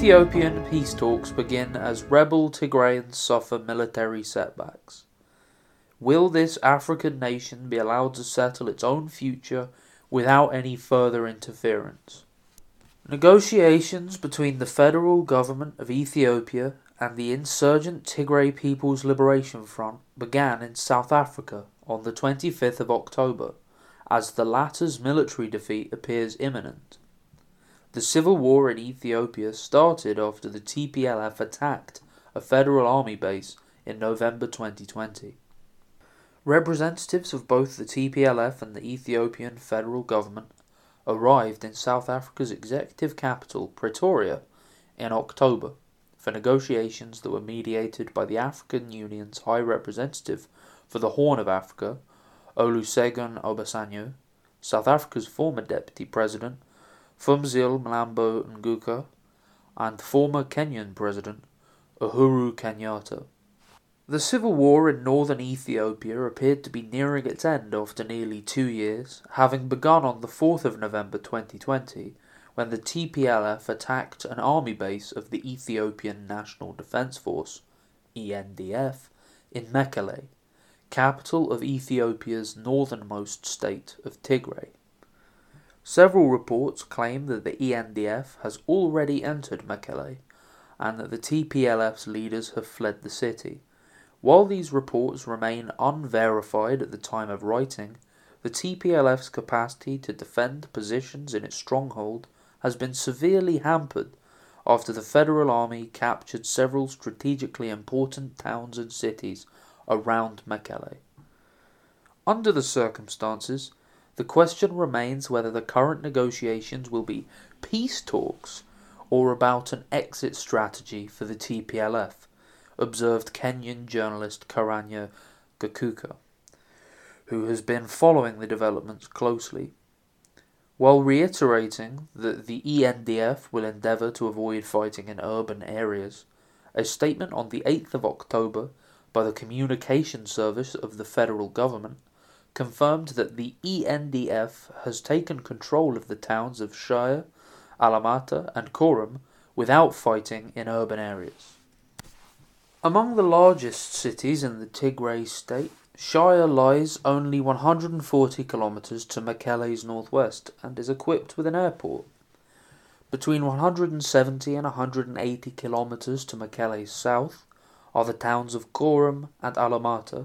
Ethiopian peace talks begin as rebel Tigrayans suffer military setbacks. Will this African nation be allowed to settle its own future without any further interference? Negotiations between the federal government of Ethiopia and the insurgent Tigray People's Liberation Front began in South Africa on the 25th of October, as the latter's military defeat appears imminent. The civil war in Ethiopia started after the TPLF attacked a federal army base in November 2020. Representatives of both the TPLF and the Ethiopian federal government arrived in South Africa's executive capital, Pretoria, in October for negotiations that were mediated by the African Union's High Representative for the Horn of Africa, Olusegun Obasanjo, South Africa's former Deputy President, Phumzile Mlambo Ngcuka, and former Kenyan President, Uhuru Kenyatta. The civil war in northern Ethiopia appeared to be nearing its end after nearly two years, having begun on the 4th of November 2020 when the TPLF attacked an army base of the Ethiopian National Defense Force, ENDF, in Mekele, capital of Ethiopia's northernmost state of Tigray. Several reports claim that the ENDF has already entered Mekele and that the TPLF's leaders have fled the city. While these reports remain unverified at the time of writing, the TPLF's capacity to defend positions in its stronghold has been severely hampered after the Federal Army captured several strategically important towns and cities around Mekele. Under the circumstances, the question remains whether the current negotiations will be peace talks or about an exit strategy for the TPLF, observed Kenyan journalist Karanja Gakuka, who has been following the developments closely. While reiterating that the ENDF will endeavour to avoid fighting in urban areas, a statement on the 8th of October by the Communication Service of the federal government confirmed that the ENDF has taken control of the towns of Shire, Alamata, and Korem without fighting in urban areas. Among the largest cities in the Tigray state Shire lies only 140 kilometers to Mekele's northwest and is equipped with an airport. Between 170 and 180 kilometers to Mekele's south are the towns of Korem and Alamata.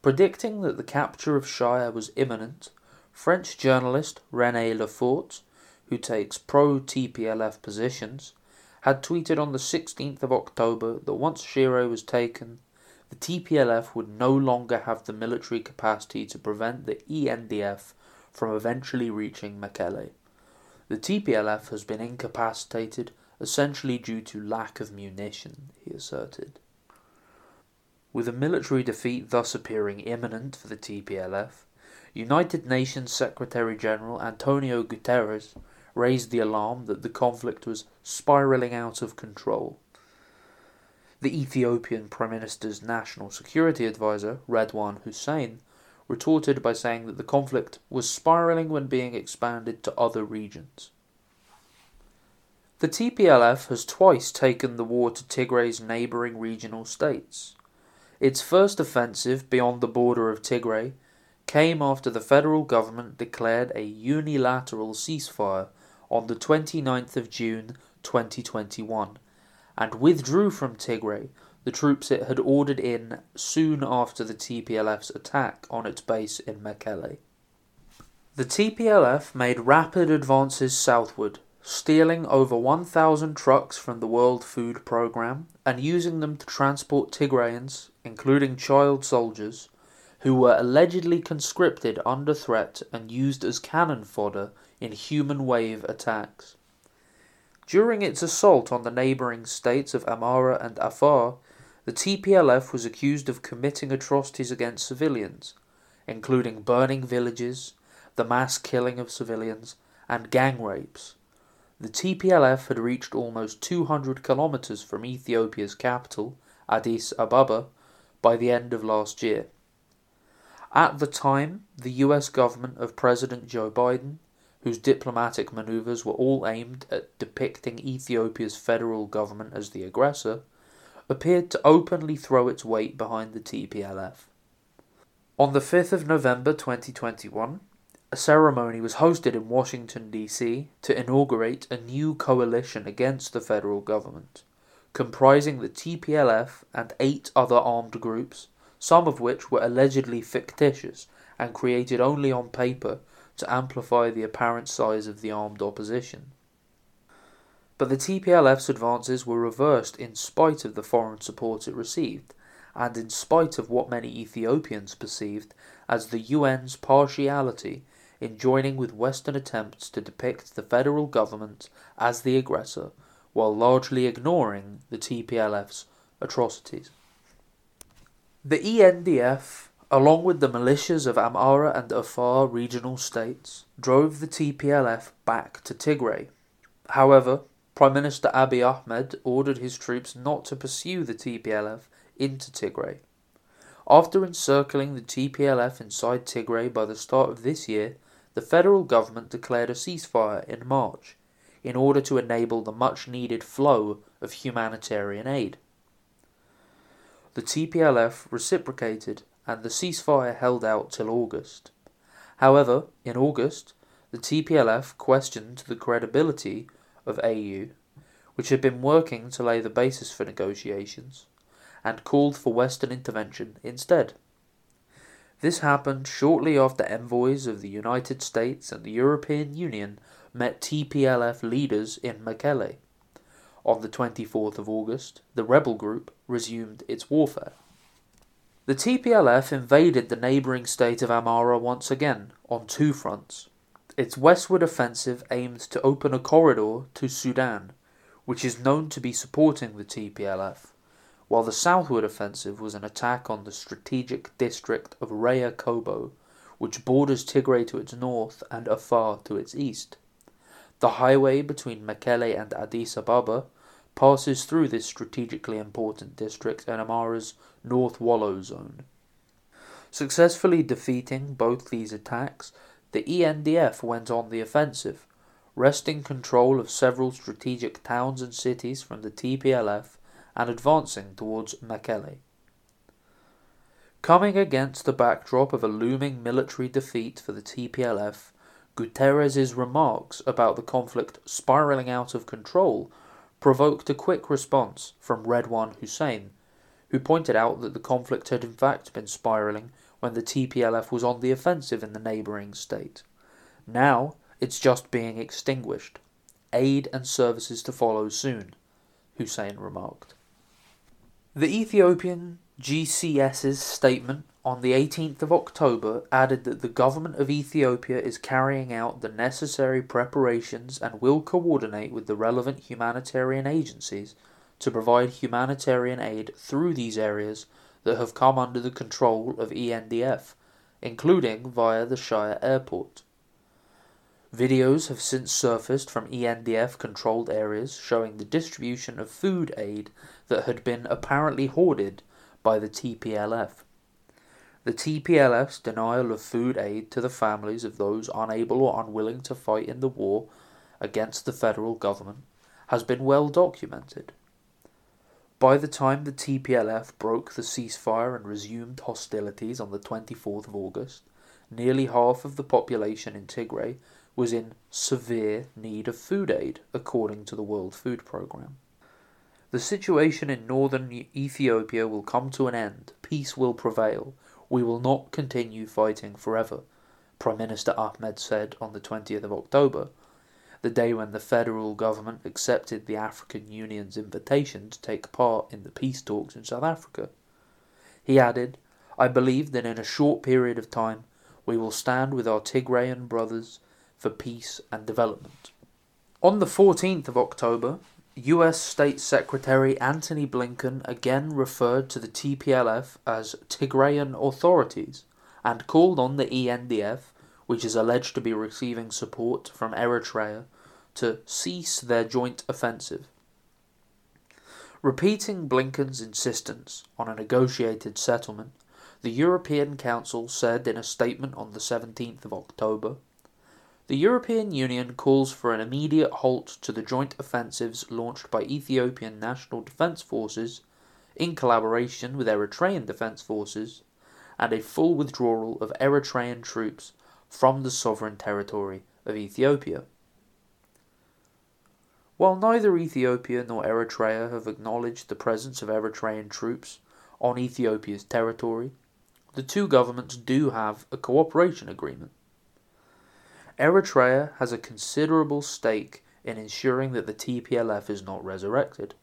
Predicting that the capture of Shire was imminent, French journalist René Lefort, who takes pro TPLF positions, had tweeted on the 16th of October that once Shire was taken, the TPLF would no longer have the military capacity to prevent the ENDF from eventually reaching Mekele. The TPLF has been incapacitated essentially due to lack of munition, he asserted. With a military defeat thus appearing imminent for the TPLF, United Nations Secretary General Antonio Guterres raised the alarm that the conflict was spiraling out of control. The Ethiopian Prime Minister's National Security Advisor, Redwan Hussein, retorted by saying that the conflict was spiraling when being expanded to other regions. The TPLF has twice taken the war to Tigray's neighbouring regional states. Its first offensive beyond the border of Tigray came after the federal government declared a unilateral ceasefire on the 29th of June 2021 and withdrew from Tigray the troops it had ordered in soon after the TPLF's attack on its base in Mekele. The TPLF made rapid advances southward, stealing over 1,000 trucks from the World Food Programme and using them to transport Tigrayans, including child soldiers, who were allegedly conscripted under threat and used as cannon fodder in human wave attacks. During its assault on the neighbouring states of Amhara and Afar, the TPLF was accused of committing atrocities against civilians, including burning villages, the mass killing of civilians, and gang rapes. The TPLF had reached almost 200 kilometres from Ethiopia's capital, Addis Ababa, by the end of last year. At the time, the US government of President Joe Biden whose diplomatic maneuvers were all aimed at depicting Ethiopia's federal government as the aggressor, appeared to openly throw its weight behind the TPLF. On the 5th of November 2021, a ceremony was hosted in Washington, D.C. to inaugurate a new coalition against the federal government, comprising the TPLF and eight other armed groups, some of which were allegedly fictitious and created only on paper to amplify the apparent size of the armed opposition. But the TPLF's advances were reversed in spite of the foreign support it received, and in spite of what many Ethiopians perceived as the UN's partiality in joining with Western attempts to depict the federal government as the aggressor, while largely ignoring the TPLF's atrocities. The ENDF, along with the militias of Amhara and Afar regional states, drove the TPLF back to Tigray. However, Prime Minister Abiy Ahmed ordered his troops not to pursue the TPLF into Tigray. After encircling the TPLF inside Tigray by the start of this year, the federal government declared a ceasefire in March in order to enable the much needed flow of humanitarian aid. The TPLF reciprocated and the ceasefire held out till August. However, in August, the TPLF questioned the credibility of AU, which had been working to lay the basis for negotiations, and called for Western intervention instead. This happened shortly after envoys of the United States and the European Union met TPLF leaders in Mekelle. On the 24th of August, the rebel group resumed its warfare. The TPLF invaded the neighbouring state of Amhara once again, on two fronts. Its westward offensive aimed to open a corridor to Sudan, which is known to be supporting the TPLF, while the southward offensive was an attack on the strategic district of Raya Kobo, which borders Tigray to its north and Afar to its east. The highway between Mekelle and Addis Ababa passes through this strategically important district in Amhara's North Wollo zone. Successfully defeating both these attacks, the ENDF went on the offensive, wresting control of several strategic towns and cities from the TPLF and advancing towards Mekelle. Coming against the backdrop of a looming military defeat for the TPLF, Guterres's remarks about the conflict spiraling out of control provoked a quick response from Redwan Hussein, who pointed out that the conflict had in fact been spiraling when the TPLF was on the offensive in the neighbouring state. Now it's just being extinguished. Aid and services to follow soon, Hussein remarked. The Ethiopian GCS's statement on the 18th of October added that the government of Ethiopia is carrying out the necessary preparations and will coordinate with the relevant humanitarian agencies to provide humanitarian aid through these areas that have come under the control of ENDF, including via the Shire airport. Videos have since surfaced from ENDF controlled areas showing the distribution of food aid that had been apparently hoarded by the TPLF. The TPLF's denial of food aid to the families of those unable or unwilling to fight in the war against the federal government has been well documented. By the time the TPLF broke the ceasefire and resumed hostilities on the 24th of August, nearly half of the population in Tigray was in severe need of food aid, according to the World Food Programme. The situation in northern Ethiopia will come to an end, peace will prevail, we will not continue fighting forever, Prime Minister Ahmed said on the 20th of October, the day when the federal government accepted the African Union's invitation to take part in the peace talks in South Africa. He added, I believe that in a short period of time we will stand with our Tigrayan brothers for peace and development. On the 14th of October, US State Secretary Antony Blinken again referred to the TPLF as Tigrayan authorities and called on the ENDF, which is alleged to be receiving support from Eritrea, to cease their joint offensive. Repeating Blinken's insistence on a negotiated settlement, the European Council said in a statement on the 17th of October The European Union calls for an immediate halt to the joint offensives launched by Ethiopian National Defense Forces in collaboration with Eritrean Defense Forces and a full withdrawal of Eritrean troops from the sovereign territory of Ethiopia. While neither Ethiopia nor Eritrea have acknowledged the presence of Eritrean troops on Ethiopia's territory, the two governments do have a cooperation agreement. Eritrea has a considerable stake in ensuring that the TPLF is not resurrected.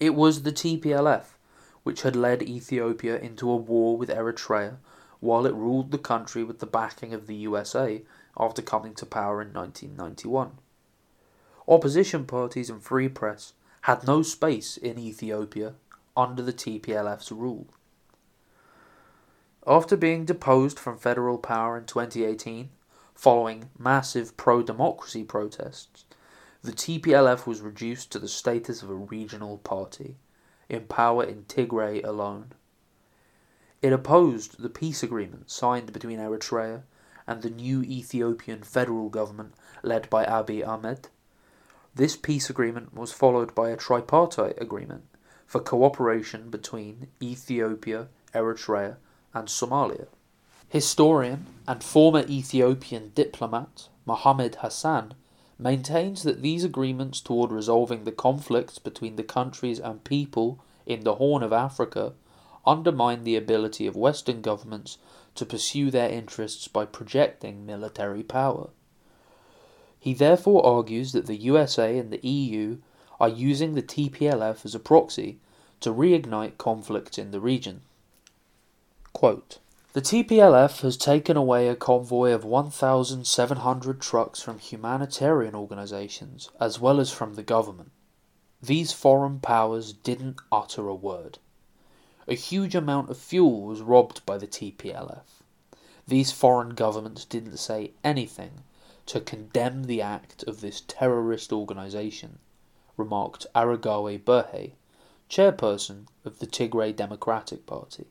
It was the TPLF which had led Ethiopia into a war with Eritrea while it ruled the country with the backing of the USA after coming to power in 1991. Opposition parties and free press had no space in Ethiopia under the TPLF's rule. After being deposed from federal power in 2018, Following massive pro democracy protests, the TPLF was reduced to the status of a regional party, in power in Tigray alone. It opposed the peace agreement signed between Eritrea and the new Ethiopian federal government led by Abiy Ahmed. This peace agreement was followed by a tripartite agreement for cooperation between Ethiopia, Eritrea, and Somalia. Historian and former Ethiopian diplomat Mohammed Hassan maintains that these agreements toward resolving the conflicts between the countries and people in the Horn of Africa undermine the ability of Western governments to pursue their interests by projecting military power. He therefore argues that the USA and the EU are using the TPLF as a proxy to reignite conflict in the region. Quote, the TPLF has taken away a convoy of 1,700 trucks from humanitarian organizations as well as from the government. These foreign powers didn't utter a word. A huge amount of fuel was robbed by the TPLF. These foreign governments didn't say anything to condemn the act of this terrorist organization, remarked Aregawi Berhe, chairperson of the Tigray Democratic Party.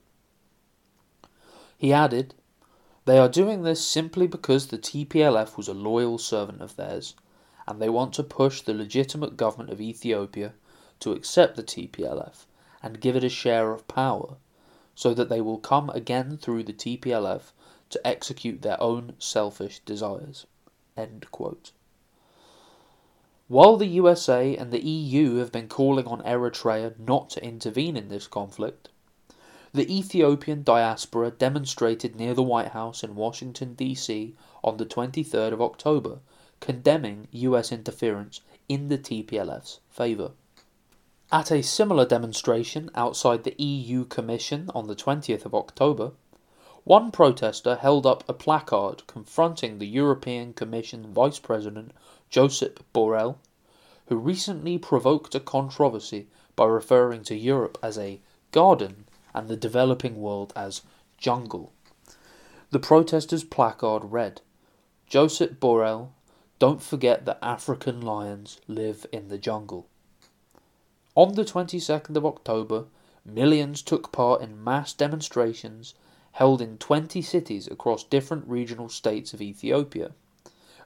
He added, They are doing this simply because the TPLF was a loyal servant of theirs, and they want to push the legitimate government of Ethiopia to accept the TPLF and give it a share of power, so that they will come again through the TPLF to execute their own selfish desires. While the USA and the EU have been calling on Eritrea not to intervene in this conflict, the Ethiopian diaspora demonstrated near the White House in Washington, D.C. on the 23rd of October, condemning US interference in the TPLF's favour. At a similar demonstration outside the EU Commission on the 20th of October, one protester held up a placard confronting the European Commission Vice President Josep Borrell, who recently provoked a controversy by referring to Europe as a garden and the developing world as jungle. The protesters' placard read, Joseph Borrell, don't forget that African lions live in the jungle. On the 22nd of October, millions took part in mass demonstrations held in 20 cities across different regional states of Ethiopia,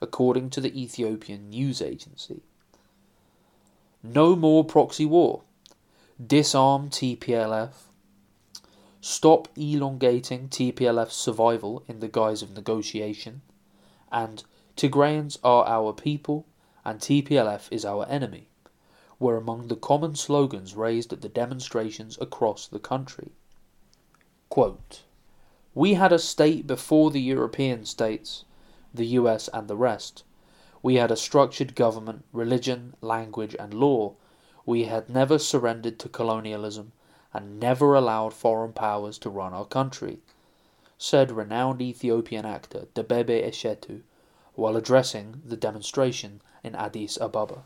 according to the Ethiopian news agency. No more proxy war. Disarm TPLF stop elongating TPLF's survival in the guise of negotiation, and Tigrayans are our people and TPLF is our enemy, were among the common slogans raised at the demonstrations across the country. Quote, we had a state before the European states, the US and the rest. We had a structured government, religion, language, and law. We had never surrendered to colonialism and never allowed foreign powers to run our country, said renowned Ethiopian actor Debebe Eshetu while addressing the demonstration in Addis Ababa.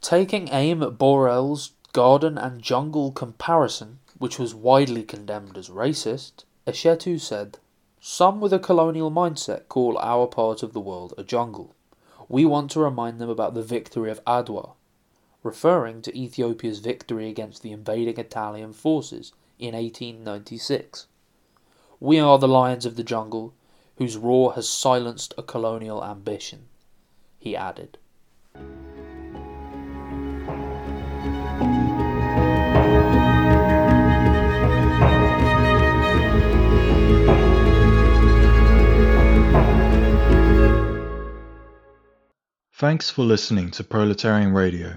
Taking aim at Borrell's garden and jungle comparison, which was widely condemned as racist, Eshetu said, Some with a colonial mindset call our part of the world a jungle. We want to remind them about the victory of Adwa, referring to Ethiopia's victory against the invading Italian forces in 1896. We are the lions of the jungle whose roar has silenced a colonial ambition, he added. Thanks for listening to Proletarian Radio.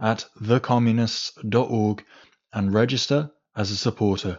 at thecommunists.org and register as a supporter.